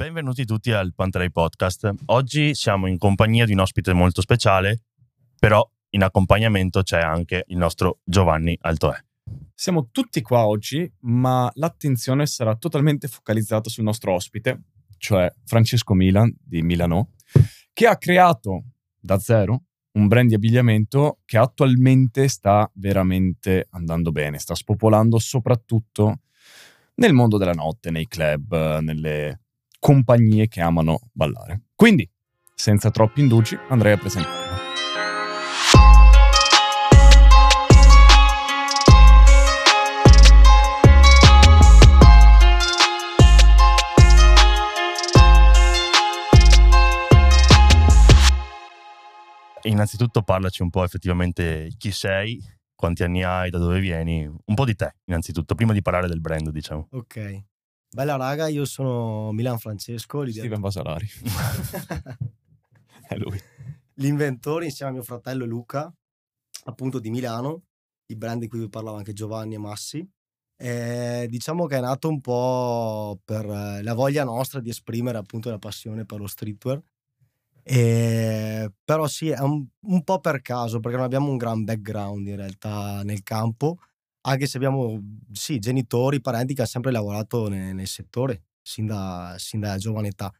Benvenuti tutti al Panterei Podcast. Oggi siamo in compagnia di un ospite molto speciale, però in accompagnamento c'è anche il nostro Giovanni Altoè. Siamo tutti qua oggi, ma l'attenzione sarà totalmente focalizzata sul nostro ospite, cioè Francesco Milan di Milano, che ha creato da zero un brand di abbigliamento che attualmente sta veramente andando bene, sta spopolando soprattutto nel mondo della notte, nei club, nelle compagnie che amano ballare. Quindi, senza troppi indugi, andrei a presentarlo. Innanzitutto parlaci un po' effettivamente chi sei, quanti anni hai, da dove vieni, un po' di te innanzitutto, prima di parlare del brand diciamo. Ok. Bella raga, io sono Milan Francesco. l'idea- Steven Vasalari. È lui. L'inventore insieme a mio fratello Luca, appunto di Milano, il brand di cui vi parlava anche Giovanni e Massi. Eh, diciamo che è nato un po' per eh, la voglia nostra di esprimere appunto la passione per lo streetwear. Eh, però sì, è un, un po' per caso perché non abbiamo un gran background in realtà nel campo, anche se abbiamo sì, genitori, parenti che hanno sempre lavorato ne- nel, settore sin, da, sin dalla giovane età.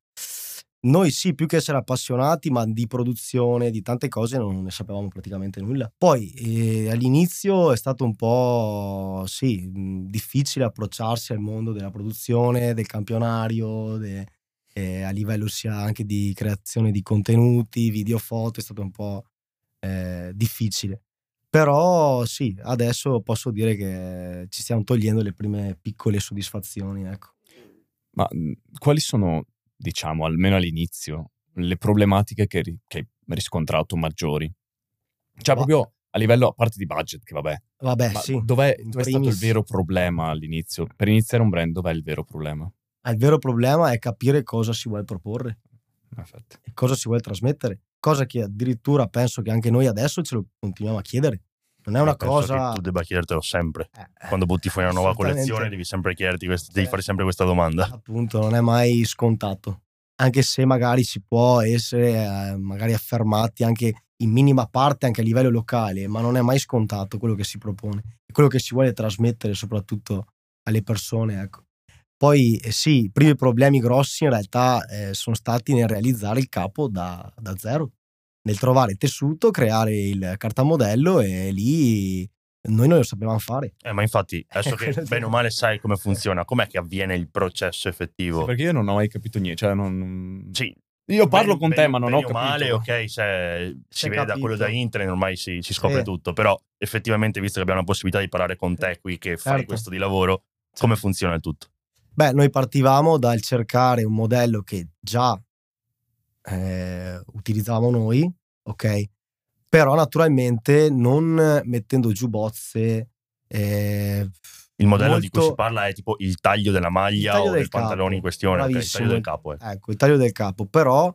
Noi sì, più che essere appassionati, ma di produzione, di tante cose non ne sapevamo praticamente nulla. Poi eh, all'inizio è stato un po' sì, difficile approcciarsi al mondo della produzione, del campionario, de- eh, a livello sia anche di creazione di contenuti, video, foto, è stato un po' eh, difficile. Però sì, adesso posso dire che ci stiamo togliendo le prime piccole soddisfazioni, ecco. Ma mh, quali sono, diciamo, almeno all'inizio, le problematiche che, ri- che hai riscontrato maggiori? Cioè, Ma- proprio a livello, a parte di budget, che vabbè, Vabbè, sì. dov'è, dov'è stato il vero problema all'inizio? Per iniziare un brand, dov'è il vero problema? Il vero problema è capire cosa si vuole proporre Infatti. e cosa si vuole trasmettere. Cosa che addirittura penso che anche noi adesso ce lo continuiamo a chiedere. Non è una Eh, penso cosa. che tu debba chiedertelo sempre. Eh, Quando butti fuori una nuova collezione devi sempre chiederti, quest- devi Eh. fare sempre questa domanda. appunto non è mai scontato anche se magari si può essere eh, magari affermati anche in minima parte anche a livello locale ma non è mai scontato quello che si propone e quello che si vuole trasmettere soprattutto alle persone ecco poi eh, sì i primi problemi grossi in realtà eh, sono stati nel realizzare il capo da, da zero nel trovare il tessuto creare il cartamodello e lì noi non lo sapevamo fare Eh, ma infatti, adesso che bene o male sai come funziona, com'è che avviene il processo effettivo? Sì, perché io non ho mai capito niente. Cioè, non... Sì, Io parlo bene- con te, bene- ma non bene ho o capito. male, ok, se si vede da quello da internet ormai si, si scopre Sì. tutto, però effettivamente visto che abbiamo la possibilità di parlare con te qui che fai Certo. questo di lavoro, come funziona il tutto? Beh, noi partivamo dal cercare un modello che già eh, utilizzavamo noi, ok? Però naturalmente non mettendo giù bozze. eh, Il modello di cui molto- si parla è tipo il taglio della maglia taglio o del del pantalone in questione, ok, il taglio del capo. eh. Ecco, il taglio del capo, però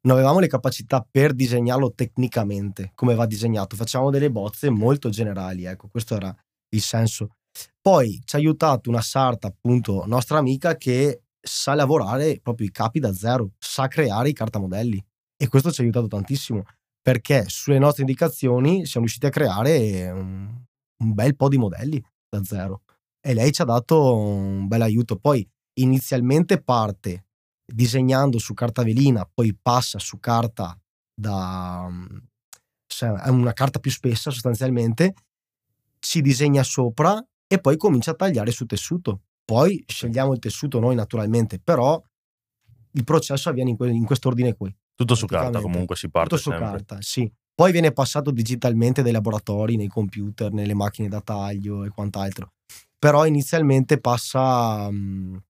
non avevamo le capacità per disegnarlo tecnicamente, come va disegnato. Facciamo delle bozze molto generali, ecco, questo era il senso. Poi ci ha aiutato una sarta, appunto, nostra amica, che sa lavorare proprio i capi da zero, sa creare i cartamodelli. E questo ci ha aiutato tantissimo, perché sulle nostre indicazioni siamo riusciti a creare un, un bel po' di modelli da zero. E lei ci ha dato un bel aiuto. Poi inizialmente parte disegnando su carta velina, poi passa su carta da è una carta più spessa sostanzialmente, ci disegna sopra e poi comincia a tagliare su tessuto. Poi scegliamo il tessuto noi naturalmente, però il processo avviene in, que- in quest'ordine qui. Tutto su carta comunque si parte Tutto su sempre. carta, sì. Poi viene passato digitalmente dai laboratori, nei computer, nelle macchine da taglio e quant'altro. Però inizialmente passa, mh,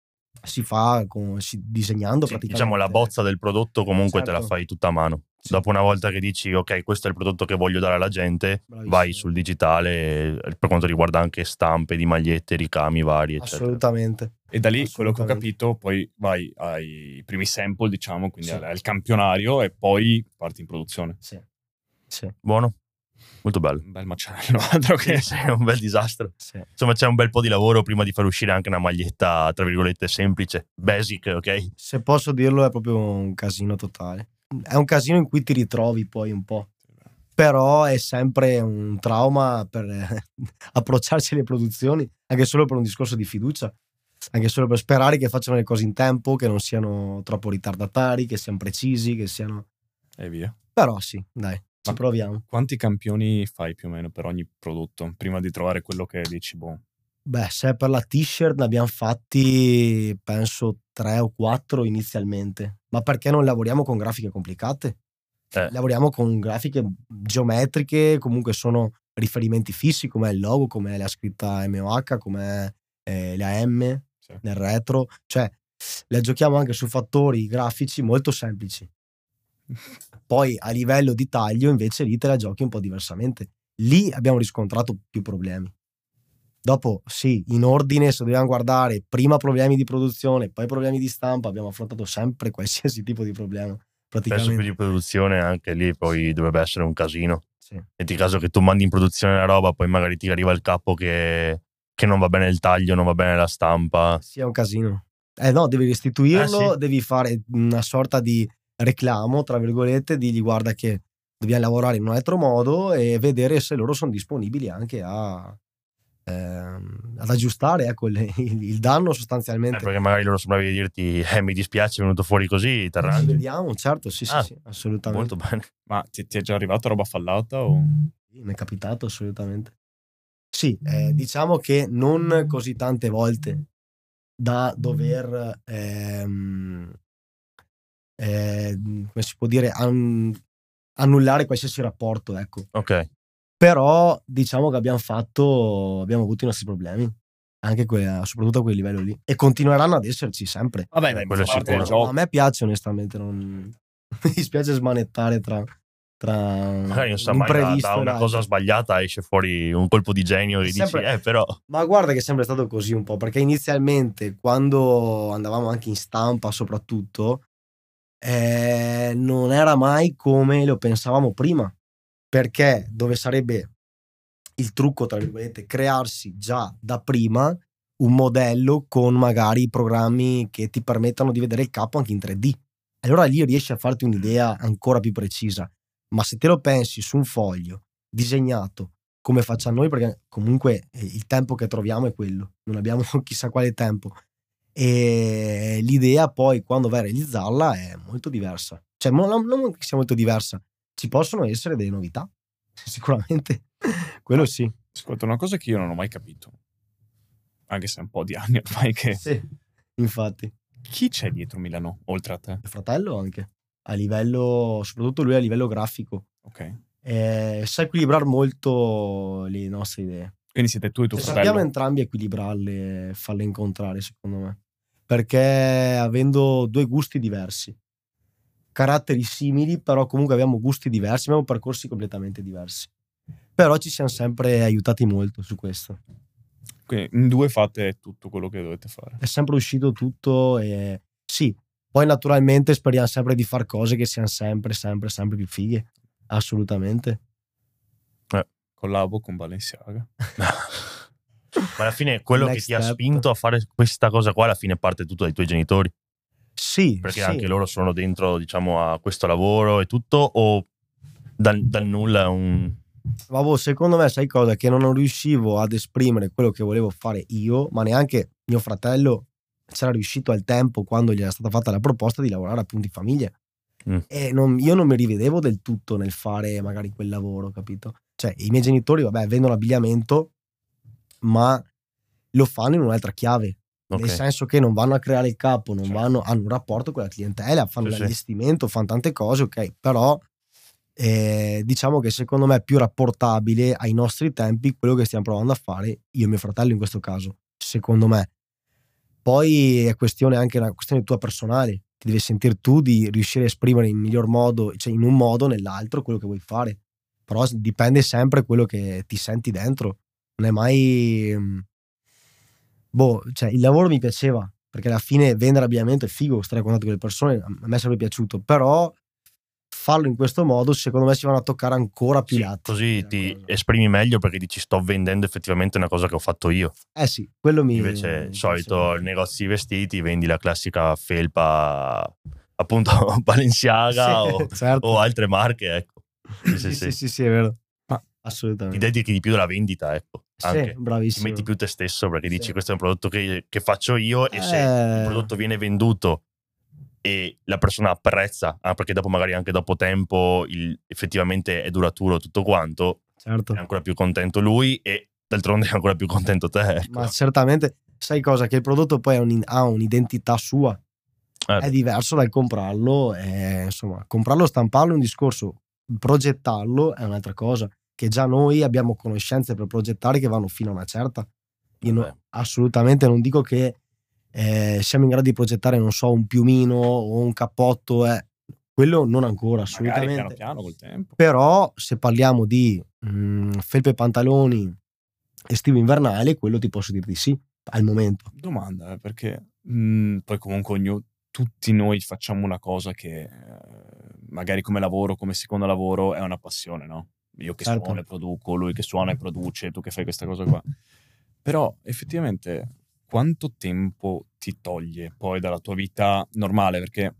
si fa con- si- disegnando Sì, praticamente. diciamo la bozza del prodotto comunque te la Certo. fai tutta a mano. Sì. Dopo una volta che dici ok, questo è il prodotto che voglio dare alla gente, Bravissimo. vai sul digitale eh, per quanto riguarda anche stampe di magliette, ricami vari, eccetera. Assolutamente. E da lì, quello che ho capito, poi vai ai primi sample, diciamo, quindi Sì. al, campionario e poi parti in produzione. Sì. Sì. Buono? Molto bello. Un bel macello, altro che... Sì, sì, è un bel disastro. Sì. Insomma, c'è un bel po' di lavoro prima di far uscire anche una maglietta, tra virgolette, semplice, basic, ok? Se posso dirlo, è proprio un casino totale. È un casino in cui ti ritrovi poi un po'. Però è sempre un trauma per approcciarsi alle produzioni, anche solo per un discorso di fiducia, anche solo per sperare che facciano le cose in tempo, che non siano troppo ritardatari, che siano precisi, che siano... E via. Però sì, dai, ci Ma- proviamo. Quanti campioni fai più o meno per ogni prodotto, prima di trovare quello che dici, boh, Beh, se per la t-shirt ne abbiamo fatti, penso, tre o quattro inizialmente. Ma perché non lavoriamo con grafiche complicate? Eh. Lavoriamo con grafiche geometriche, comunque sono riferimenti fissi, come il logo, come la scritta MOH, come eh, la M Sì. nel retro. Cioè, le giochiamo anche su fattori grafici molto semplici. Poi a livello di taglio, invece, lì te la giochi un po' diversamente. Lì abbiamo riscontrato più problemi. Dopo, sì, in ordine, se dobbiamo guardare prima problemi di produzione, poi problemi di stampa, abbiamo affrontato sempre qualsiasi tipo di problema. Penso più di produzione, anche lì poi dovrebbe essere un casino. Sì. Metti caso che tu mandi in produzione la roba, poi magari ti arriva il capo che, che non va bene il taglio, non va bene la stampa. Sì, è un casino. Eh no, devi restituirlo, Eh, sì. devi fare una sorta di reclamo, tra virgolette, digli guarda che dobbiamo lavorare in un altro modo e vedere se loro sono disponibili anche a, ehm, ad aggiustare ecco, il, il- il danno Eh, sostanzialmente. perché magari loro sono bravi a dirti, eh, mi dispiace, è venuto fuori così, Ci vediamo, certo, sì, sì, Ah, sì, assolutamente. Molto bene. Ma ti, ti è già arrivata roba fallata o... Sì, Mi è capitato assolutamente. Sì, eh, diciamo che non così tante volte da dover, ehm, eh, come si può dire, an- annullare qualsiasi rapporto, ecco. Ok. Però diciamo che abbiamo fatto, abbiamo avuto i nostri problemi, anche que- soprattutto a quel livello lì. E continueranno ad esserci sempre. Vabbè, dai, quello fa parte. No, gioco. a me piace onestamente, non... mi dispiace smanettare tra, tra Magari non sa mai, da, da una cosa sbagliata esce fuori un colpo di genio e dici, Sempre- eh, però... Ma guarda che è sempre stato così un po', perché inizialmente quando andavamo anche in stampa soprattutto, eh, non era mai come lo pensavamo prima, perché dove sarebbe il trucco, tra virgolette, crearsi già da prima un modello con magari programmi che ti permettano di vedere il capo anche in 3D. Allora lì riesci a farti un'idea ancora più precisa. Ma se te lo pensi su un foglio disegnato come facciamo noi, perché comunque eh, il tempo che troviamo è quello, non abbiamo chissà quale tempo. E l'idea poi quando vai a realizzarla è molto diversa. Cioè, non, che sia molto diversa, ci possono essere delle novità, sicuramente. Quello sì. Ascolta, una cosa che io non ho mai capito, anche se è un po' di anni ormai che... Sì, infatti. Chi c'è dietro Milano, oltre a te? Mio fratello anche, a livello, soprattutto lui a livello grafico, Ok. eh, sa equilibrare molto le nostre idee. Quindi siete tu e tuo E fratello? sappiamo entrambi equilibrarle, farle incontrare, secondo me. Perché avendo due gusti diversi, caratteri simili, però comunque abbiamo gusti diversi, abbiamo percorsi completamente diversi. Però ci siamo sempre aiutati molto su questo. Quindi in due fate tutto quello che dovete fare. È sempre uscito tutto e sì, poi naturalmente speriamo sempre di fare cose che siano sempre, sempre, sempre più fighe. Assolutamente. Collabo con Balenciaga. Ma alla fine quello che Next ti ha step. spinto a fare questa cosa qua alla fine parte tutto dai tuoi genitori. Sì, Perché sì. anche loro sono dentro, diciamo, a questo lavoro e tutto, o dal, dal nulla è un... Ma boh, secondo me, sai cosa? Che non riuscivo ad esprimere quello che volevo fare io, ma neanche mio fratello c'era riuscito al tempo quando gli era stata fatta la proposta di lavorare appunto in famiglia. Mm. E non- io non mi rivedevo del tutto nel fare magari quel lavoro, capito? Cioè, i miei genitori, vabbè, vendono abbigliamento, ma lo fanno in un'altra chiave. Ok. Nel senso che non vanno a creare il capo, non Certo. vanno, hanno un rapporto con la clientela, fanno Sì, sì. l'allestimento, fanno tante cose, ok, però eh, diciamo che secondo me è più rapportabile ai nostri tempi quello che stiamo provando a fare io e mio fratello in questo caso, secondo me. Poi è questione anche una questione tua personale, ti devi sentire tu di riuscire a esprimere in miglior modo, cioè in un modo o nell'altro quello che vuoi fare. Però dipende sempre quello che ti senti dentro. Non è mai mm, boh, cioè il lavoro mi piaceva, perché alla fine vendere abbigliamento è figo, stare a contatto con le persone, a me sempre piaciuto, però farlo in questo modo, secondo me si vanno a toccare ancora più Sì, i lati. così ti cosa- esprimi meglio perché dici sto vendendo effettivamente una cosa che ho fatto io. Eh sì, quello mi... Invece, mi solito il negozio di vestiti vendi la classica felpa, appunto Balenciaga Sì, o, certo. o altre marche, ecco. Sì, sì, Sì, sì. sì, sì, sì, è vero. Ma Ti Assolutamente. dedichi di più alla vendita, ecco. Sì, Anche. Ti bravissimo. metti più te stesso perché dici Sì. questo è un prodotto che, che faccio io e se Eh. il prodotto viene venduto e la persona apprezza, ah, perché dopo magari anche dopo tempo il- effettivamente è duraturo tutto quanto, Certo. è ancora più contento lui e d'altronde è ancora più contento te. Ecco. Ma certamente, sai cosa? Che il prodotto poi ha, un- ha un'identità sua. Eh, È diverso dal comprarlo. E, insomma, comprarlo, stamparlo è un discorso. Progettarlo è un'altra cosa. Che già noi abbiamo conoscenze per progettare che vanno fino a una certa. Io no- assolutamente non dico che eh, siamo in grado di progettare, non so, un piumino o un cappotto. eh. Quello non ancora, magari assolutamente. piano piano col tempo. Però se parliamo di mm, felpe e pantaloni estivo invernale, quello ti posso dire di sì al momento. Domanda, eh, perché mh, poi comunque ognuno, tutti noi facciamo una cosa che eh, magari come lavoro, come secondo lavoro è una passione, no? Io che Certo. suono e produco, lui che suona e produce, tu che fai questa cosa qua. Però effettivamente quanto tempo ti toglie poi dalla tua vita normale? Perché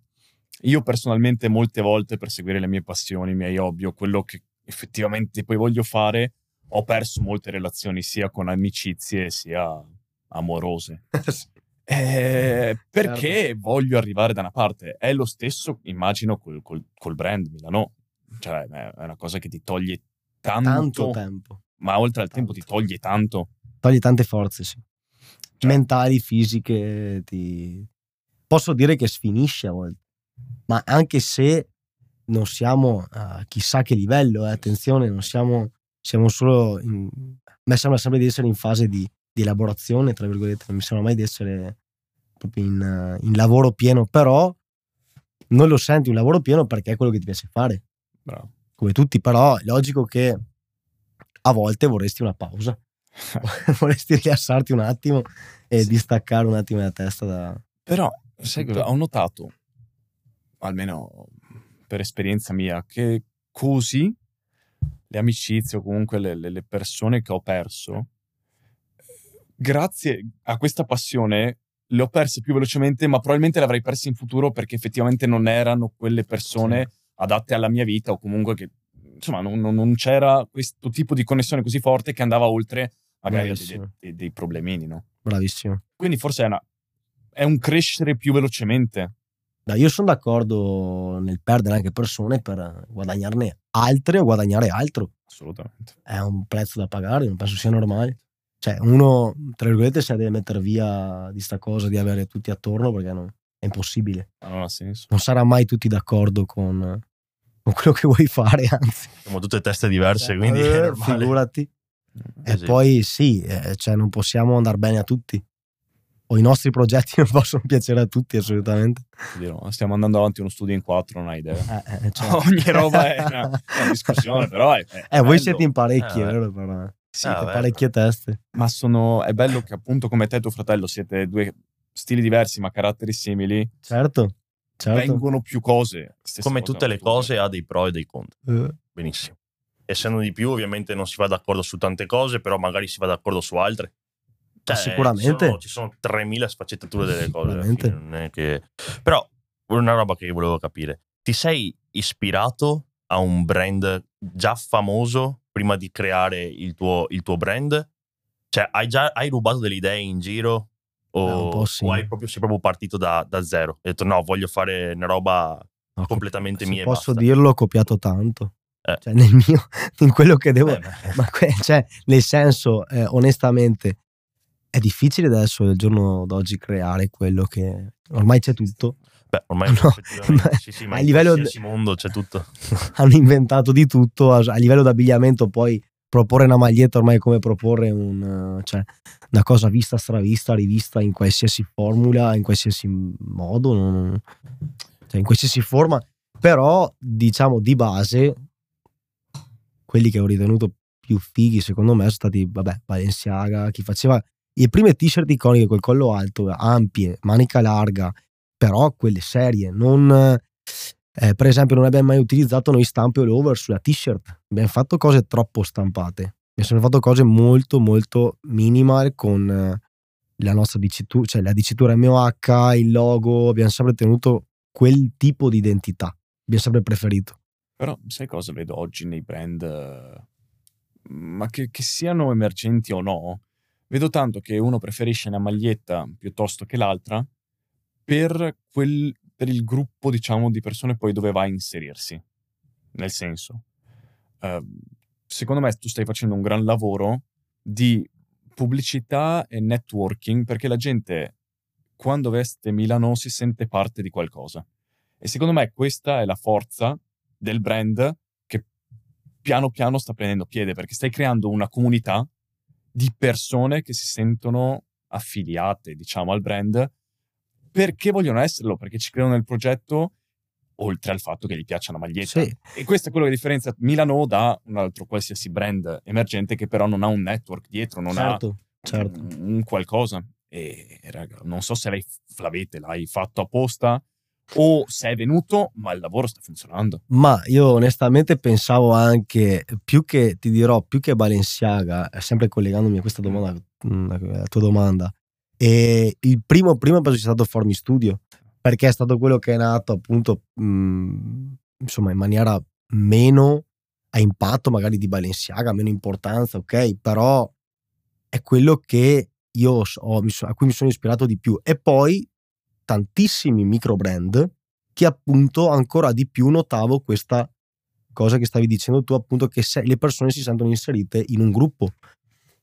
io personalmente molte volte per seguire le mie passioni, i miei hobby o quello che effettivamente poi voglio fare, ho perso molte relazioni sia con amicizie sia amorose. Eh, perché Certo. voglio arrivare da una parte. È lo stesso, immagino, col, col- col brand Milano. Cioè, è è una cosa che ti toglie tanto, Tanto tempo. ma oltre al tempo ti Tanto. toglie tanto. Togli tante forze, sì. Cioè- Mentali, fisiche. Ti... Posso dire che sfinisce a volte. Ma anche se non siamo a chissà che livello, eh, attenzione, non siamo, siamo solo... In... A me sembra sempre di essere in fase di, di elaborazione, tra virgolette, non mi sembra mai di essere proprio in, in lavoro pieno, però non lo senti un lavoro pieno perché è quello che ti piace fare. Bravo. Come tutti, però è logico che a volte vorresti una pausa, vorresti rilassarti un attimo e Sì. distaccare un attimo la testa da... Però, sai cosa? Ho notato, almeno per esperienza mia, che così le amicizie o comunque le, le- le persone che ho perso, grazie a questa passione, le ho perse più velocemente, ma probabilmente le avrei perse in futuro perché effettivamente non erano quelle persone adatte alla mia vita o comunque che, insomma, non, non- non c'era questo tipo di connessione così forte che andava oltre magari dei, dei- dei problemini, no? Bravissimo. Quindi forse è, una- è un crescere più velocemente. Dai, io sono d'accordo nel perdere anche persone per guadagnarne altre o guadagnare altro. Assolutamente. È un prezzo da pagare, non penso sia normale. Cioè, uno, tra virgolette, se la deve mettere via di sta cosa, di avere tutti attorno, perché no, è impossibile. Non. Non sarà mai tutti d'accordo con, con quello che vuoi fare, anzi. Siamo tutte teste diverse, quindi Eh, è normale. Figurati. Eh E sì. poi sì, eh, cioè non possiamo andare bene a tutti. O i nostri progetti non possono piacere a tutti, assolutamente. Stiamo andando avanti uno studio in quattro, non hai idea. Eh, eh, cioè- Ogni roba è una, una discussione, però è, è Eh, voi siete in parecchi, Eh, vero? Però, Ah, siete beh. parecchie teste. ma sono, è bello che appunto come te e tuo fratello siete due stili diversi ma caratteri simili, Certo, certo. vengono più cose. Stessa Come cosa tutte le cose ha dei pro e dei contro. Eh, Benissimo. Essendo di più, ovviamente non si va d'accordo su tante cose, però magari si va d'accordo su altre. Cioè, sicuramente. Ci sono, ci sono 3000 sfaccettature delle cose. fine, non è che... Però, una roba che volevo capire. Ti sei ispirato a un brand già famoso prima di creare il tuo, il tuo brand? Cioè, hai già hai rubato delle idee in giro? O, Eh, po' sì. o hai proprio, sei proprio partito da, da zero? Hai detto no, voglio fare una roba no, completamente mia posso basta. dirlo, ho copiato tanto. Eh. Cioè, nel mio, in quello che devo... Eh, beh. Ma que- cioè, nel senso, eh, onestamente, è difficile adesso, al giorno d'oggi, creare quello che... Ormai c'è tutto. Beh, ormai No, ma- sì, sì, ma a in livello mondo c'è tutto. hanno inventato di tutto a, a livello d'abbigliamento poi proporre una maglietta ormai è come proporre un, cioè, una cosa vista, stravista, rivista in qualsiasi formula, in qualsiasi modo, non- cioè in qualsiasi forma, però diciamo di base quelli che ho ritenuto più fighi secondo me sono stati, vabbè, Balenciaga, chi faceva le prime t-shirt iconiche col collo alto, ampie, manica larga, però quelle serie, non Eh, per esempio, non abbiamo mai utilizzato noi stampe all over sulla t-shirt. Abbiamo fatto cose troppo stampate. Abbiamo sempre fatto cose molto, molto minimal con eh, la nostra dicitura, cioè la dicitura MOH, il logo. Abbiamo sempre tenuto quel tipo di identità. Abbiamo sempre preferito. Però sai cosa vedo oggi nei brand, ma che, che siano emergenti o no, vedo tanto che uno preferisce una maglietta piuttosto che l'altra per, quel, per il gruppo, diciamo, di persone poi dove va a inserirsi. Nel senso, eh, secondo me tu stai facendo un gran lavoro di pubblicità e networking perché la gente quando veste Milano si sente parte di qualcosa. E secondo me questa è la forza del brand che piano piano sta prendendo piede perché stai creando una comunità di persone che si sentono affiliate, diciamo, al brand perché vogliono esserlo, perché ci credono nel progetto, oltre al fatto che gli piaccia una maglietta. Sì. E questo è quello che differenzia Milano da un altro qualsiasi brand emergente che però non ha un network dietro, non certo, ha certo. un, un qualcosa. E raga, non so se lei l'avete, l'hai fatto apposta o se è venuto, ma il lavoro sta funzionando. Ma io onestamente pensavo anche, più che, ti dirò, più che Balenciaga, eh, sempre collegandomi a questa domanda, mm, alla tua domanda, e il primo, primo penso sia stato Formi Studio, perché è stato quello che è nato appunto, mh, insomma, in maniera meno a impatto magari di Balenciaga, meno importanza, ok? Però è quello che io ho, a cui mi sono ispirato di più. E poi tantissimi micro brand che appunto ancora di più notavo questa cosa che stavi dicendo tu, appunto che le persone si sentono inserite in un gruppo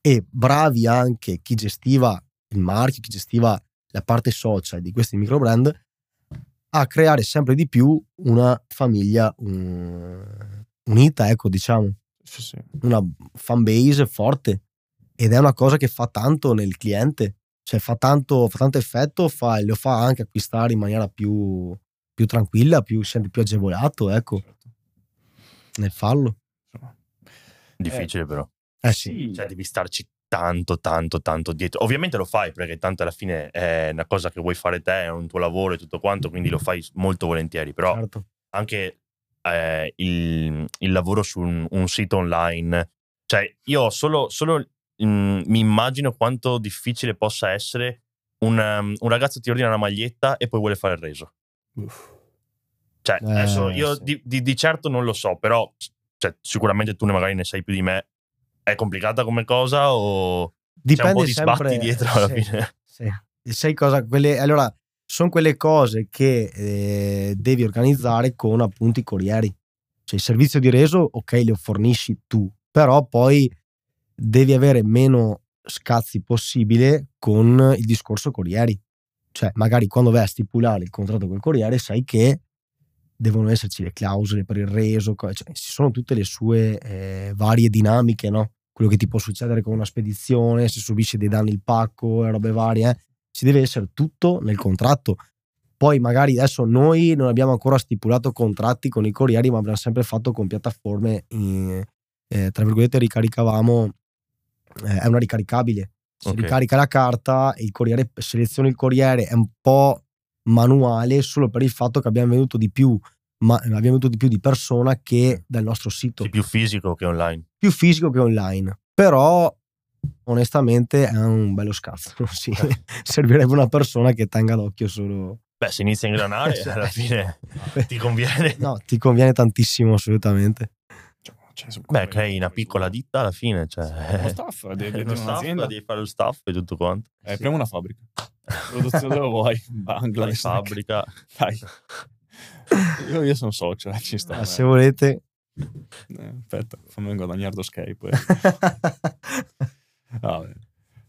e bravi anche chi gestiva il marchio, chi gestiva la parte social di questi micro brand a creare sempre di più una famiglia un, unita, ecco, diciamo, Sì, sì. una fan base forte ed è una cosa che fa tanto nel cliente, cioè fa tanto, fa tanto effetto, fa, lo fa anche acquistare in maniera più, più tranquilla, più, sente più agevolato, ecco, Certo. nel farlo. Difficile però. Eh sì, Cioè devi starci tanto, tanto, tanto dietro. Ovviamente lo fai perché tanto alla fine è una cosa che vuoi fare te, è un tuo lavoro e tutto quanto, quindi lo fai molto volentieri. Però certo. anche eh, il, il lavoro su un, un sito online, cioè io solo, solo mm, mi immagino quanto difficile possa essere un, um, un ragazzo ti ordina una maglietta e poi vuole fare il reso. uff. Cioè, Eh, adesso io sì. di, di- di certo non lo so, però cioè, sicuramente tu ne magari ne sai più di me. È complicata come cosa o c'è un Dipende po' di sempre sbatti dietro alla sì, fine? Sì. Sai cosa? Quelle, allora, sono quelle cose che eh, devi organizzare con appunto i corrieri. Cioè, il servizio di reso, ok, lo fornisci tu, però poi devi avere meno scazzi possibile con il discorso corrieri. Cioè, magari quando vai a stipulare il contratto col corriere, sai che devono esserci le clausole per il reso, cioè, ci sono tutte le sue eh, varie dinamiche, no? Quello che ti può succedere con una spedizione, se subisci dei danni il pacco e robe varie, eh, ci deve essere tutto nel contratto. Poi magari adesso noi non abbiamo ancora stipulato contratti con i corrieri, ma abbiamo sempre fatto con piattaforme, in- eh, tra virgolette, ricaricavamo, eh, è una ricaricabile. Si Ok. ricarica la carta, il corriere seleziona il corriere, è un po' manuale solo per il fatto che abbiamo venduto di più, ma abbiamo venduto di più di persona che dal nostro sito, Sì, più fisico che online. più fisico che online. Però onestamente è un bello scazzo, sì. servirebbe una persona che tenga d'occhio solo... Beh, se inizia a ingranare, Cioè, alla fine ti conviene. No, ti conviene tantissimo assolutamente. Cioè, sono Beh, crei una piccola ditta alla fine. Uno Cioè, staff, de- de- uno di staff, devi fare lo staff e tutto quanto. Eh, apriamo una fabbrica. Produzione dove vuoi. La Bangladesh. fabbrica. Dai. Io, io sono socio, eh, ci sta. Ma eh. se volete... Eh, aspetta, fammi guadagnare lo scape. eh. Ah, beh.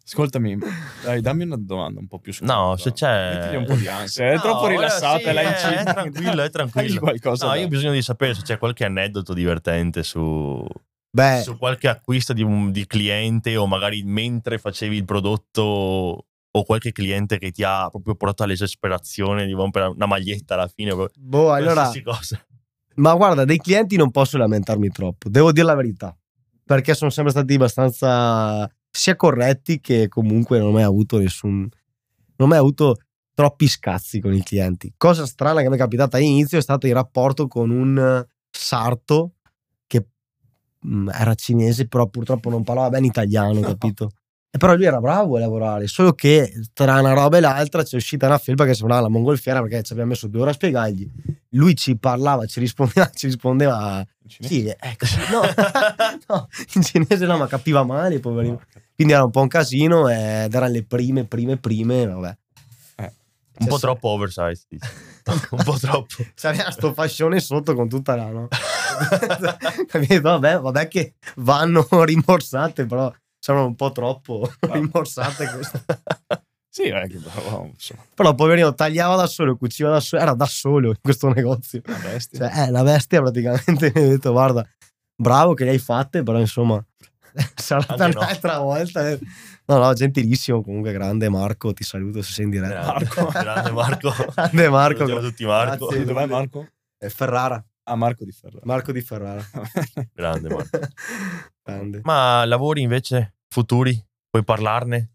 Ascoltami, dai, dammi una domanda un po' più scomoda. No, se c'è- Mettili un po' di ansia. È No, troppo rilassata, sì, è eh, è tranquillo, è tranquillo. Qualcosa No, da- io ho bisogno di sapere se c'è qualche aneddoto divertente su, Beh, su qualche acquisto di, un, di cliente o magari mentre facevi il prodotto o qualche cliente che ti ha proprio portato all'esasperazione di rompere una maglietta alla fine. boh, allora... Ma guarda, dei clienti non posso lamentarmi troppo, devo dire la verità, perché sono sempre stati abbastanza sia corretti che comunque non ho mai avuto nessun... Non ho mai avuto troppi scazzi con i clienti. Cosa strana che mi è capitata all'inizio è stato il rapporto con un sarto che mh, era cinese, però purtroppo non parlava bene italiano, capito? E però lui era bravo a lavorare, solo che tra una roba e l'altra c'è uscita una felpa che sembrava la mongolfiera perché ci abbiamo messo due ore a spiegargli. Lui ci parlava, ci rispondeva, ci rispondeva In cinese? sì, ecco, no, no, in cinese no, ma capiva male, poverino. Quindi era un po' un casino ed erano le prime, prime, prime, vabbè. Un po' Cioè, troppo oversized. un po' troppo. C'aveva sto fascione sotto con tutta la, no? Vabbè, vabbè che vanno rimborsate, però sembrano un po' troppo rimborsate queste. Sì, è che bravo, Però poverino tagliava da solo, cuciva da solo, era da solo in questo negozio. una bestia. Cioè, è una bestia praticamente. Mi ha detto, guarda, bravo che le hai fatte, però insomma, sarà per no. un'altra volta. eh. No, no, gentilissimo. Comunque, grande Marco, ti saluto se sei in diretta. Marco. Grande Marco. Grande Marco. Salutiamo tutti Marco. Grazie. Dov'è Marco? È Ferrara. Ah, Marco di Ferrara. Marco di Ferrara. Grande Marco. Grande. Ma lavori invece futuri? Puoi parlarne?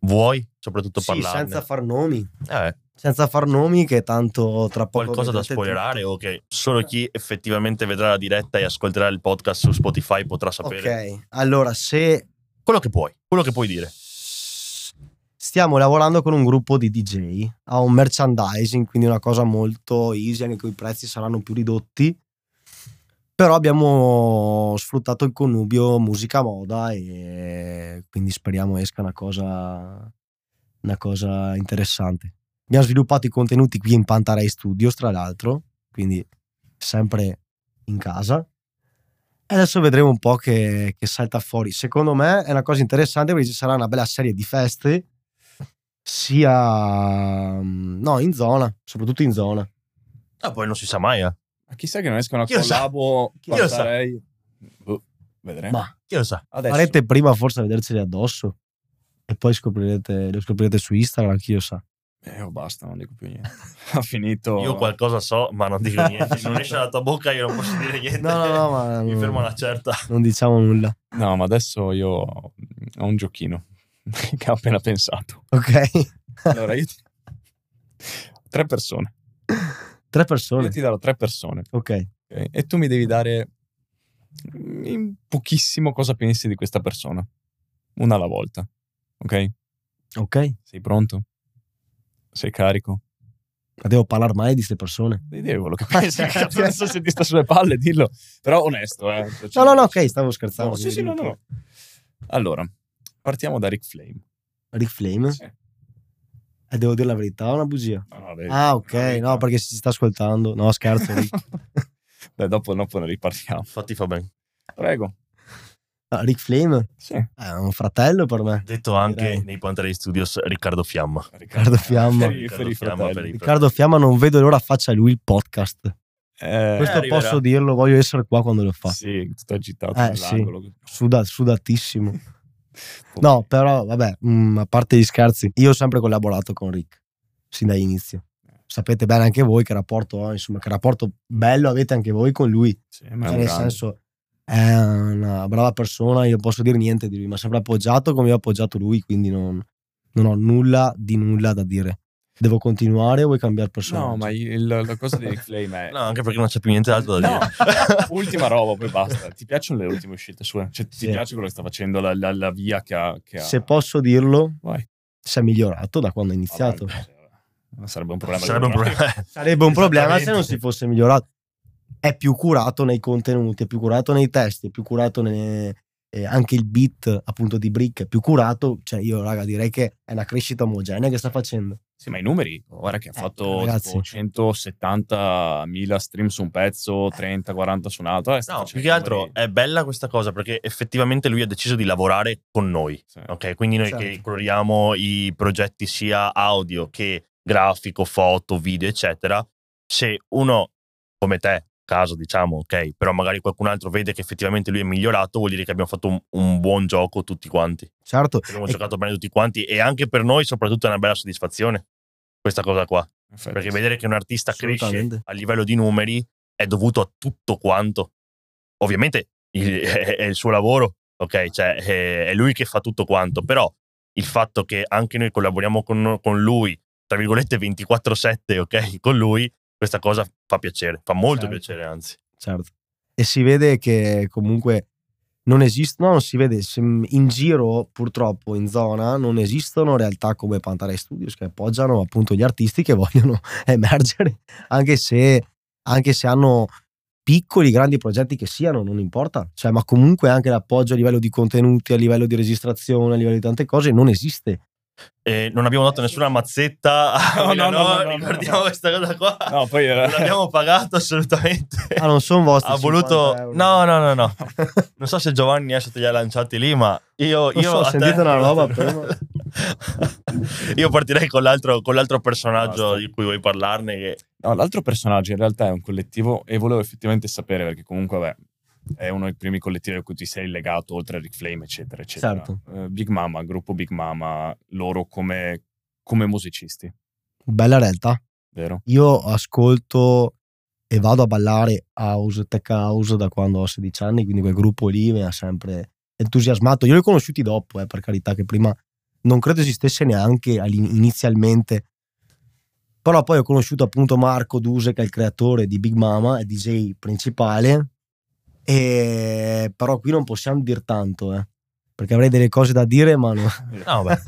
Vuoi soprattutto Sì, parlarne? senza far nomi. Eh, Senza far nomi, che tanto tra poco. qualcosa da spoilerare o che solo chi effettivamente vedrà la diretta e ascolterà il podcast su Spotify potrà sapere Ok, allora se quello che puoi, quello che puoi dire. stiamo lavorando con un gruppo di DJ a un merchandising, quindi una cosa molto easy, anche con i prezzi saranno più ridotti. Però abbiamo sfruttato il connubio musica moda e quindi speriamo esca una cosa, una cosa interessante. Abbiamo sviluppato i contenuti qui in Pantarei Studios, tra l'altro, quindi sempre in casa. E adesso vedremo un po' che, che salta fuori. Secondo me è una cosa interessante perché ci sarà una bella serie di feste, sia mm, no, in zona, soprattutto in zona. Ah, poi non si sa mai, eh. Ma chissà che non esca una Chi collabo. Chi lo sa? Boh, vedremo. Ma Chi lo sa? Adesso. farete prima forse a vederceli addosso e poi scoprirete, lo scoprirete su Instagram, chi lo sa. Eh, oh, basta, non dico più niente. ha finito. Io qualcosa so, ma non dico niente. Se non esce dalla tua bocca, io non posso dire niente. No, no, no, ma Mi fermo una certa. non diciamo nulla. No, ma adesso io ho un giochino che ho appena pensato. Ok? Allora, io ti... Tre persone. Tre Io persone. ti darò tre persone. Ok. E tu mi devi dare in pochissimo cosa pensi di questa persona. Una alla volta. Ok? Ok. Sei pronto? Sei carico? Ma devo parlare mai di queste persone? Devi dire quello che pensi. Cazzo, Adesso se ti sta sulle palle, dillo. Però onesto, eh. No, no, no, ok, stavo scherzando. No, sì, sì, no, no. Allora, partiamo da Rick Flame. Rick Flame? Sì. E devo dire la verità o una bugia? No, Ah, ok, no, perché si sta ascoltando. No, scherzo. Dai, dopo, dopo ne ripartiamo. Infatti fa bene. Prego. Rick Flame Sì. è un fratello per me. Detto anche Direi. nei Pantarei Studios Riccardo Fiamma. Riccardo Fiamma. Per i Riccardo Fiamma per Riccardo Fiamma non vedo l'ora faccia lui il podcast. Eh, Questo arriverà. posso dirlo, voglio essere qua quando lo fa. sì, tutto agitato Eh, nell'angolo. Suda- sudatissimo. No, però vabbè, mm, a parte gli scherzi, io ho sempre collaborato con Rick, sin dall'inizio. Sapete bene anche voi che rapporto ho, insomma, che rapporto bello avete anche voi con lui. Sì, ma Cioè, nel senso, è una brava persona, io non posso dire niente di lui, mi ha sempre appoggiato come io ho appoggiato lui, quindi non, non ho nulla di nulla da dire. Devo continuare o vuoi cambiare persona? No, ma il- la cosa di Rick Flame è... No, anche perché non c'è più niente altro da No, dire. ultima roba, poi basta. Ti piacciono le ultime uscite sue? Cioè, ti Sì. piace quello che sta facendo, la, la- la via che ha... Che ha... Se posso dirlo, Vai. si è migliorato da quando ha iniziato. Vabbè, non sarebbe un problema. Sarebbe un problema. Sarebbe un problema se non si fosse migliorato. È più curato nei contenuti, è più curato nei testi, è più curato nei- eh, anche il beat appunto di Brick è più curato. Cioè, io, raga, direi che è una crescita omogenea che sta facendo. Sì, ma i numeri, guarda che ha Eh, fatto ragazzi. tipo 170.000 stream su un pezzo, 30-40 su un altro. eh, No, più che altro numeri- è bella questa cosa perché effettivamente lui ha deciso di lavorare con noi. Sì. Ok, quindi noi Certo. che curiamo i progetti sia audio che grafico, foto, video, eccetera. Se uno come te, caso diciamo, ok, però magari qualcun altro vede che effettivamente lui è migliorato, vuol dire che abbiamo fatto un, un buon gioco tutti quanti. Certo, Abbiamo E- giocato bene tutti quanti e anche per noi soprattutto è una bella soddisfazione questa cosa qua. In effetti, Perché sì. vedere che un artista cresce a livello di numeri è dovuto a tutto quanto. Ovviamente il- è, è il suo lavoro, ok? Cioè è, è lui che fa tutto quanto, però il fatto che anche noi collaboriamo con, con lui tra virgolette 24/7, ok, con lui, questa cosa fa piacere, fa molto Certo. piacere anzi. certo. E si vede che comunque non esistono, non si vede in giro purtroppo in zona non esistono realtà come Pantarai Studios che appoggiano appunto gli artisti che vogliono emergere anche se, anche se hanno piccoli grandi progetti che siano non importa cioè ma comunque anche l'appoggio a livello di contenuti a livello di registrazione a livello di tante cose non esiste E non abbiamo dato nessuna mazzetta a No, no, Milano, no, no, no, ricordiamo no. questa cosa qua. No, poi era... Non l'abbiamo pagato assolutamente. ah non sono vostri ha voluto 50 euro. no no no no non so se Giovanni adesso te li ha lanciati lì ma io, Non io so, ho a te- sentito una roba prima. io partirei con l'altro, con l'altro personaggio di cui vuoi parlarne che No, l'altro personaggio in realtà è un collettivo e volevo effettivamente sapere perché comunque vabbè, è uno dei primi collettivi a cui ti sei legato oltre a Rick Flame eccetera eccetera. Certo. Eh, Big Mama, gruppo Big Mama, loro come, come musicisti, bella realtà vero? Io ascolto e vado a ballare house, tech house da quando ho 16 anni, quindi quel gruppo lì mi ha sempre entusiasmato. Io li ho conosciuti dopo, eh, per carità, che prima non credo esistesse neanche inizialmente. Però poi ho conosciuto appunto Marco Duse, che è il creatore di Big Mama, è DJ principale. E però qui non possiamo dire tanto, eh, perché avrei delle cose da dire, ma no. no beh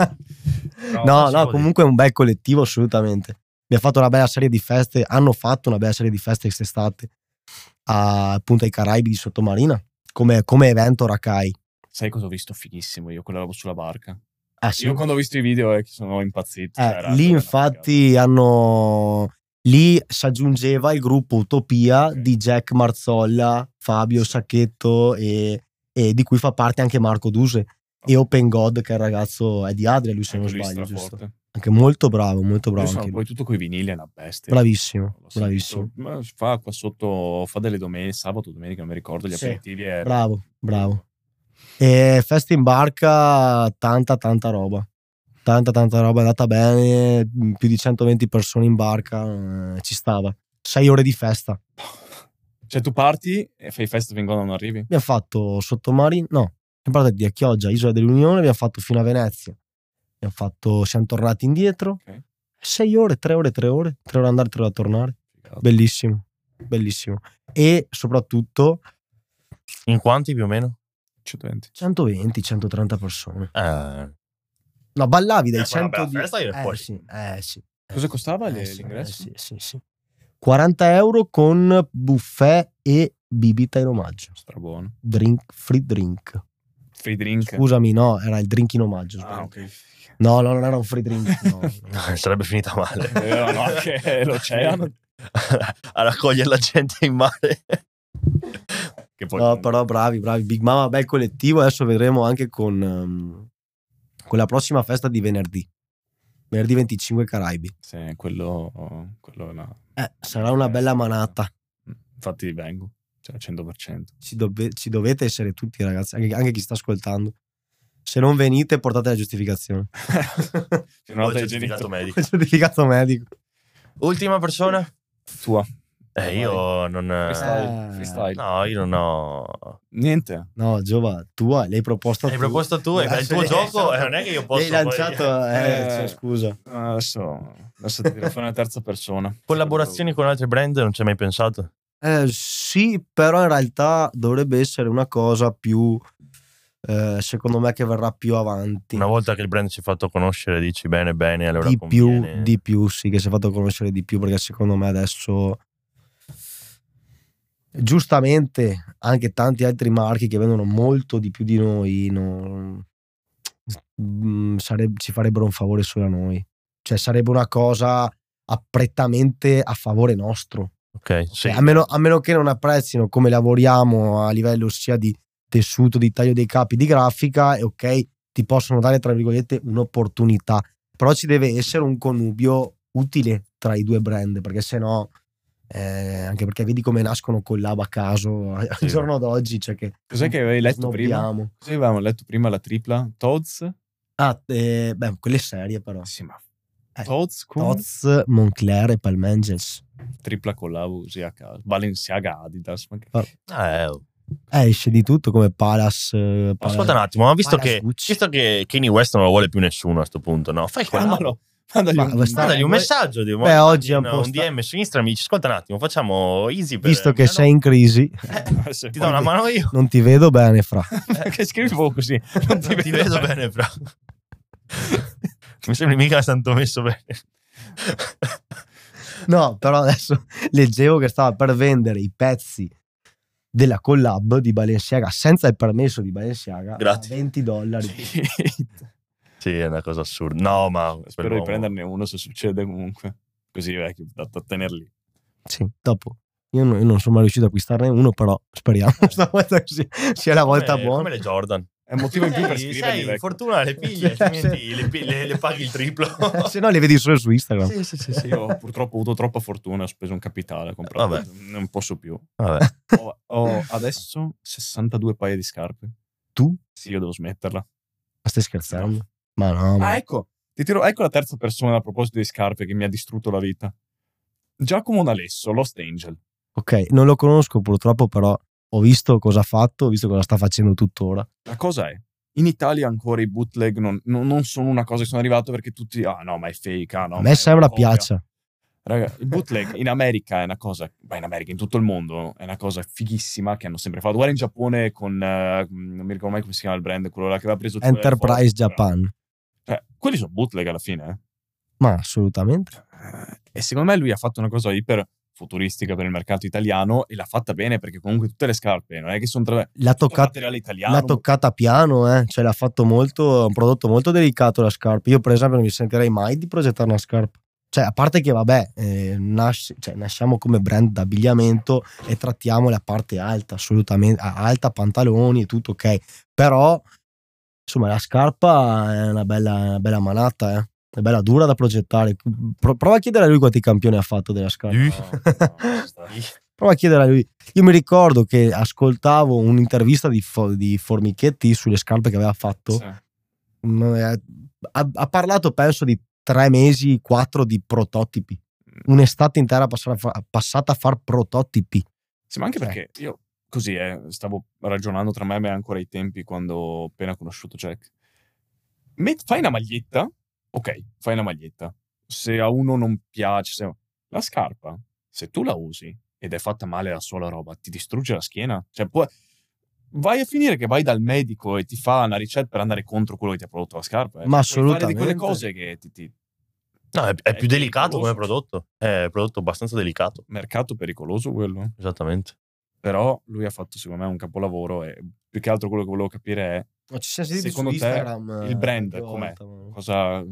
No, no, comunque è un bel collettivo assolutamente. Mi ha fatto una bella serie di feste, hanno fatto una bella serie di feste quest'estate a, appunto ai Caraibi di Sottomarina come, come evento Rakai. Sai cosa ho visto fighissimo io quella roba sulla barca? Ah, sì. Io quando ho visto i video eh, sono impazzito. Eh, cioè, lì infatti hanno lì si aggiungeva il gruppo Utopia di Jack Marzolla, Fabio Sacchetto e, e di cui fa parte anche Marco Duse e Open God che è il ragazzo è di Adria lui se non sbaglio giusto anche molto bravo molto bravo anche poi tutto coi vinili è una bestia. bravissimo bravissimo Ma Fa qua sotto, fa delle domeniche, sabato, domenica, non mi ricordo, gli Sì. aperitivi. È... Bravo, bravo. E festa in barca, tanta, tanta roba. Tanta, tanta roba, è andata bene. Più di 120 persone in barca, eh, ci stava. Sei ore di festa. Cioè tu parti e fai festa fin quando non arrivi? Abbiamo fatto sottomarino, no, siamo partiti a Chioggia, Isola dell'Unione, abbiamo fatto fino a Venezia. Abbiamo fatto, siamo tornati indietro. Ok. Sei ore, tre ore, tre ore, tre ore andare, tre ore a tornare. Bellissimo, bellissimo. E soprattutto in quanti più o meno? 120. 120, 130 persone. Eh, No, ballavi dai Eh, quella bella 110. festa eh, fuori. sì, eh sì. Cosa costava eh, l'ingresso? eh, sì, sì, sì. 40 euro con buffet e bibita in omaggio. Strabuono. Drink, free drink. Free drink. Scusami, no, era il drink in omaggio. Ah, sbaglio. ok. No, no, non era un free drink. No, no. sarebbe finita male Eh, no, che l'oceano. a raccogliere la gente in mare Che poi No, però bravi, bravi. Big Mama, bel collettivo. Adesso vedremo anche con, ehm, con la prossima festa di venerdì. Venerdì 25 Caraibi. Sì, quello, quello è una... Eh, sarà una bella manata. Infatti vengo, cioè 100%. Ci, dove- ci dovete essere tutti, ragazzi, anche, anche chi sta ascoltando. Se non venite, portate la giustificazione. C'è il certificato medico Il certificato medico. ultima persona Tua. Eh io non Freestyle. Eh. freestyle. no io non ho Niente. No, Giova, tua, l'hai proposta hai tu. proposto tu, è il tuo Eh, gioco esatto. e non è che io posso L'hai lanciato, eh, Eh. cioè, scusa. Adesso, adesso ti fare una terza persona. collaborazioni con altri brand non ci hai mai pensato Eh, sì, però in realtà dovrebbe essere una cosa più, eh, secondo me, che verrà più avanti. una volta che il brand si è fatto conoscere dici bene bene allora di più, conviene. di più, sì, che si è fatto conoscere di più, perché secondo me adesso, giustamente, anche tanti altri marchi che vendono molto di più di noi, non- mm, sareb- ci farebbero un favore solo a noi. Cioè, sarebbe una cosa a- prettamente a favore nostro. ok sì Cioè, a, meno, a meno che non apprezzino come lavoriamo a livello sia di tessuto, di taglio dei capi, di grafica, e ok, ti possono dare, tra virgolette, un'opportunità. Però ci deve essere un connubio utile tra i due brand, perché se no, eh, anche perché vedi come nascono collab a caso al Sì. giorno d'oggi, cioè che Cos'è che avevi letto prima? Cosa avevamo letto prima? La tripla? Toads? Ah, eh, beh, quelle serie però. Sì, ma... Eh, Toads con Toz, Moncler e Palmangels. tripla collab così a caso. Balenciaga, Adidas. Ma che... Eh, oh. Eh, esce di tutto come Palace. Palace- ascolta un attimo ma visto Palace che Gucci. visto che Kanye West non lo vuole più nessuno a sto punto no fai Chiamalo, Mandagli Ma un, Mandagli un messaggio, di- Beh, oggi un un, DM su Instagram, mi dici ascolta un attimo, facciamo easy per Visto che Milano. sei in crisi, Se Ti do una mano io. non ti vedo bene, fra. che proprio così. Non ti, Non ti vedo bene, fra. Mi sembri mica tanto messo bene. No, però adesso leggevo che stava per vendere i pezzi della collab di Balenciaga senza il permesso di Balenciaga Grazie. a 20 dollari. Sì, è una cosa assurda. No, ma Spero di prenderne uno se succede comunque. Così vecchio, da, da tenerli. Sì, dopo. Io non, io non sono mai riuscito ad acquistarne uno, però speriamo stavolta così sia la volta come, buona. come le Jordan. È un motivo in più per Sì, scriverli sai, vecchio. fortuna le pigli, altrimenti le, le- le paghi il triplo. Se no li vedi solo su Instagram. sì, sì, sì, sì. Io purtroppo ho avuto troppa fortuna, ho speso un capitale, ho comprato. Vabbè. Non posso più. Vabbè. Ho, ho adesso 62 paia di scarpe. Tu? Sì, io devo smetterla. Ma stai scherzando? Ma no, ma... Ah, ecco, ti tiro, ecco la terza persona a proposito di scarpe che mi ha distrutto la vita. Giacomo D'Alesso, Lost Angel. Ok, non lo conosco purtroppo, però ho visto cosa ha fatto, ho visto cosa sta facendo tuttora. La cosa è, in Italia ancora i bootleg non, non- non sono una cosa che sono arrivato perché tutti, ah no, ma è fake, ah no. a me sembra una copia." piaccia. Raga, il bootleg in America è una cosa, ma in America, in tutto il mondo, è una cosa fighissima che hanno sempre fatto. Guarda in Giappone con, eh, non mi ricordo mai come si chiama il brand, quello là che aveva preso... Enterprise. Japan. Cioè, quelli sono bootleg alla fine, eh. Ma assolutamente. Eh, E secondo me lui ha fatto una cosa iper futuristica per il mercato italiano e l'ha fatta bene perché comunque tutte le scarpe non è che sono tra... L'ha, tutto toccat- materiale italiano. l'ha toccata piano, eh. Cioè l'ha fatto molto, è un prodotto molto delicato la scarpa. Io per esempio non mi sentirei mai di progettare una scarpa. Cioè, a parte che vabbè, eh, nasce- cioè, nasciamo come brand d'abbigliamento e trattiamo la parte alta, assolutamente, alta, pantaloni e tutto ok. Però, insomma, la scarpa è una bella, una bella manata, eh. È bella dura da progettare. Pro- prova a chiedere a lui quanti campioni ha fatto della scarpa. No, no. Prova a chiedere a lui. Io mi ricordo che ascoltavo un'intervista di, Fo- di Formichetti sulle scarpe che aveva fatto. Sì. Mm, eh, Ha, ha parlato, penso, di tre mesi, quattro di prototipi. Un'estate intera passata a, fa- passata a far prototipi. Sì, ma anche Cioè. perché io così eh, stavo ragionando tra me e me ancora ai tempi quando ho appena conosciuto Jack. Met- fai una maglietta, ok, fai una maglietta. Se a uno non piace, se- la scarpa, se tu la usi ed è fatta male la sola roba, ti distrugge la schiena. Cioè, può- vai a finire che vai dal medico e ti fa una ricetta per andare contro quello che ti ha prodotto la scarpa. eh. Ma Cioè, puoi fare di quelle assolutamente. cose che ti, ti- No, è, è più delicato come pericoloso. prodotto. È un prodotto abbastanza delicato. mercato pericoloso quello. Esattamente. Però lui ha fatto secondo me un capolavoro e più che altro quello che volevo capire è Ma ci siamo sentiti Secondo su te Instagram, il brand com'è? cosa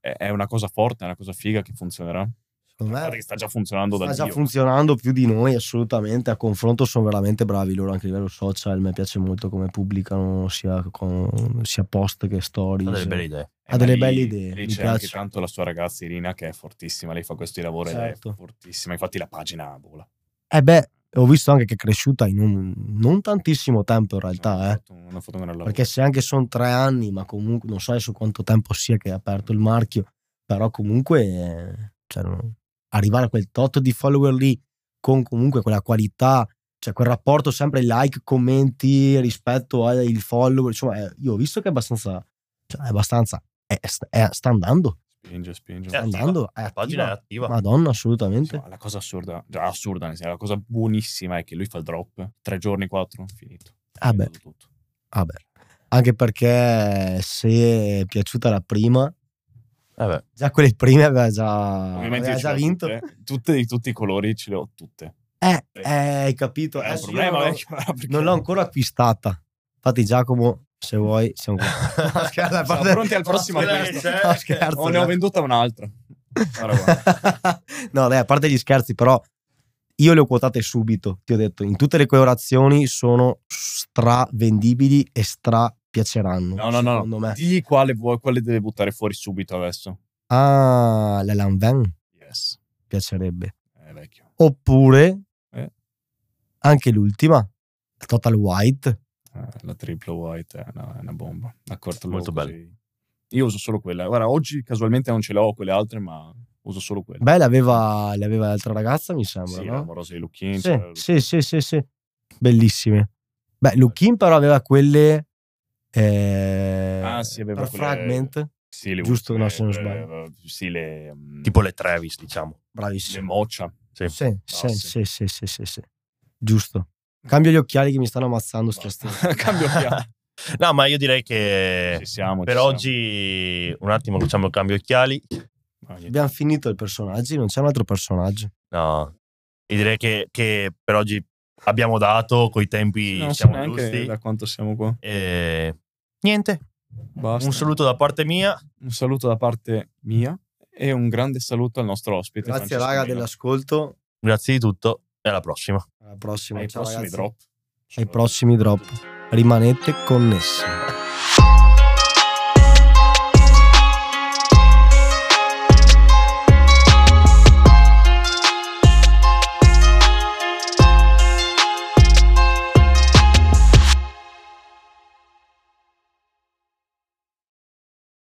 è una cosa forte, è una cosa figa che funzionerà. Secondo me che sta già funzionando da sta già Dio. funzionando più di noi, assolutamente. A confronto sono veramente bravi loro anche a livello social. Mi piace molto come pubblicano sia, con- sia post che stories. Ha delle belle idee. ha delle lì- belle idee, Lì mi c'è anche piace. tanto la sua ragazza Irina che è fortissima, lei fa questi lavori Certo. è fortissima. Infatti la pagina vola. Eh beh, ho visto anche che è cresciuta in un non tantissimo tempo in realtà, Ha eh. fatto un- ha fatto un gran lavoro. Perché se anche sono tre anni, ma comunque non so adesso quanto tempo sia che è aperto il marchio, però comunque cioè, arrivare a quel tot di follower lì con comunque quella qualità, cioè quel rapporto sempre like, commenti rispetto al follower, insomma, eh, io ho visto che è abbastanza, cioè, è abbastanza, è- è- sta andando, Spinge, spinge. sta È attiva. andando, è La pagina è attiva. attiva. Madonna, assolutamente. Insomma, la cosa assurda, già assurda, nel senso, la cosa buonissima è che lui fa il drop, tre giorni, quattro, finito. Ah beh. Tutto. Vabbè. Anche perché se è piaciuta la prima, Eh beh, già quelle prime aveva già, aveva già vinto. Tutte, tutte di tutti i colori ce le ho tutte. Eh, eh, hai capito. È un problema, non, l'ho- vecchio, perché- non l'ho ancora acquistata. Infatti, Giacomo, se vuoi, siamo. No, scherzo, Siamo pronti al prossimo acquisto. No, scherzo. Oh, ne ho venduta un'altra. No, dai, a parte gli scherzi, però io le ho quotate subito. Ti ho detto, in tutte le colorazioni sono stra vendibili e stra piaceranno. No, no, no. Secondo me. Digli quale vuoi, quale deve buttare fuori subito adesso. Ah, la Lanvin Yes. piacerebbe. È vecchio. Oppure Eh. anche l'ultima, Total White. Eh, la triple white è una, è una bomba. Accorto Molto così. Io uso solo quella. Guarda, oggi casualmente non ce l'ho quelle altre, ma uso solo quella. Beh, l'aveva, l'aveva l'altra ragazza, mi sembra, sì, no? l'amorosa di Lucchini. Sì, sì, sì, sì, sì. Bellissime. Beh, Lukin però aveva quelle eh, Ah, sì, aveva per quelle- Fragment. Sì, le Giusto, no, se non eh, sbaglio. eh, Sì, le... mm, Tipo le Travis, diciamo. le Bravissimo. moccia. Sì. Sì, sì, sì. sì, sì, sì, sì, sì. Giusto. Cambio gli occhiali che mi stanno ammazzando. sto. Cambio piano. No, ma io direi che Ci siamo. per ci siamo. oggi un attimo facciamo il cambio occhiali. Abbiamo finito i personaggi, non c'è un altro personaggio. No, io direi che, che per oggi abbiamo dato, coi tempi non so siamo neanche giusti. da quanto siamo qua. E niente, Basta. un saluto da parte mia. Un saluto da parte mia e un grande saluto al nostro ospite. Grazie Francesco raga Milo. dell'ascolto. Grazie di tutto e alla prossima. Alla prossima. Ai Ciao prossimi ragazzi. drop. Ai prossimi drop. Rimanete connessi.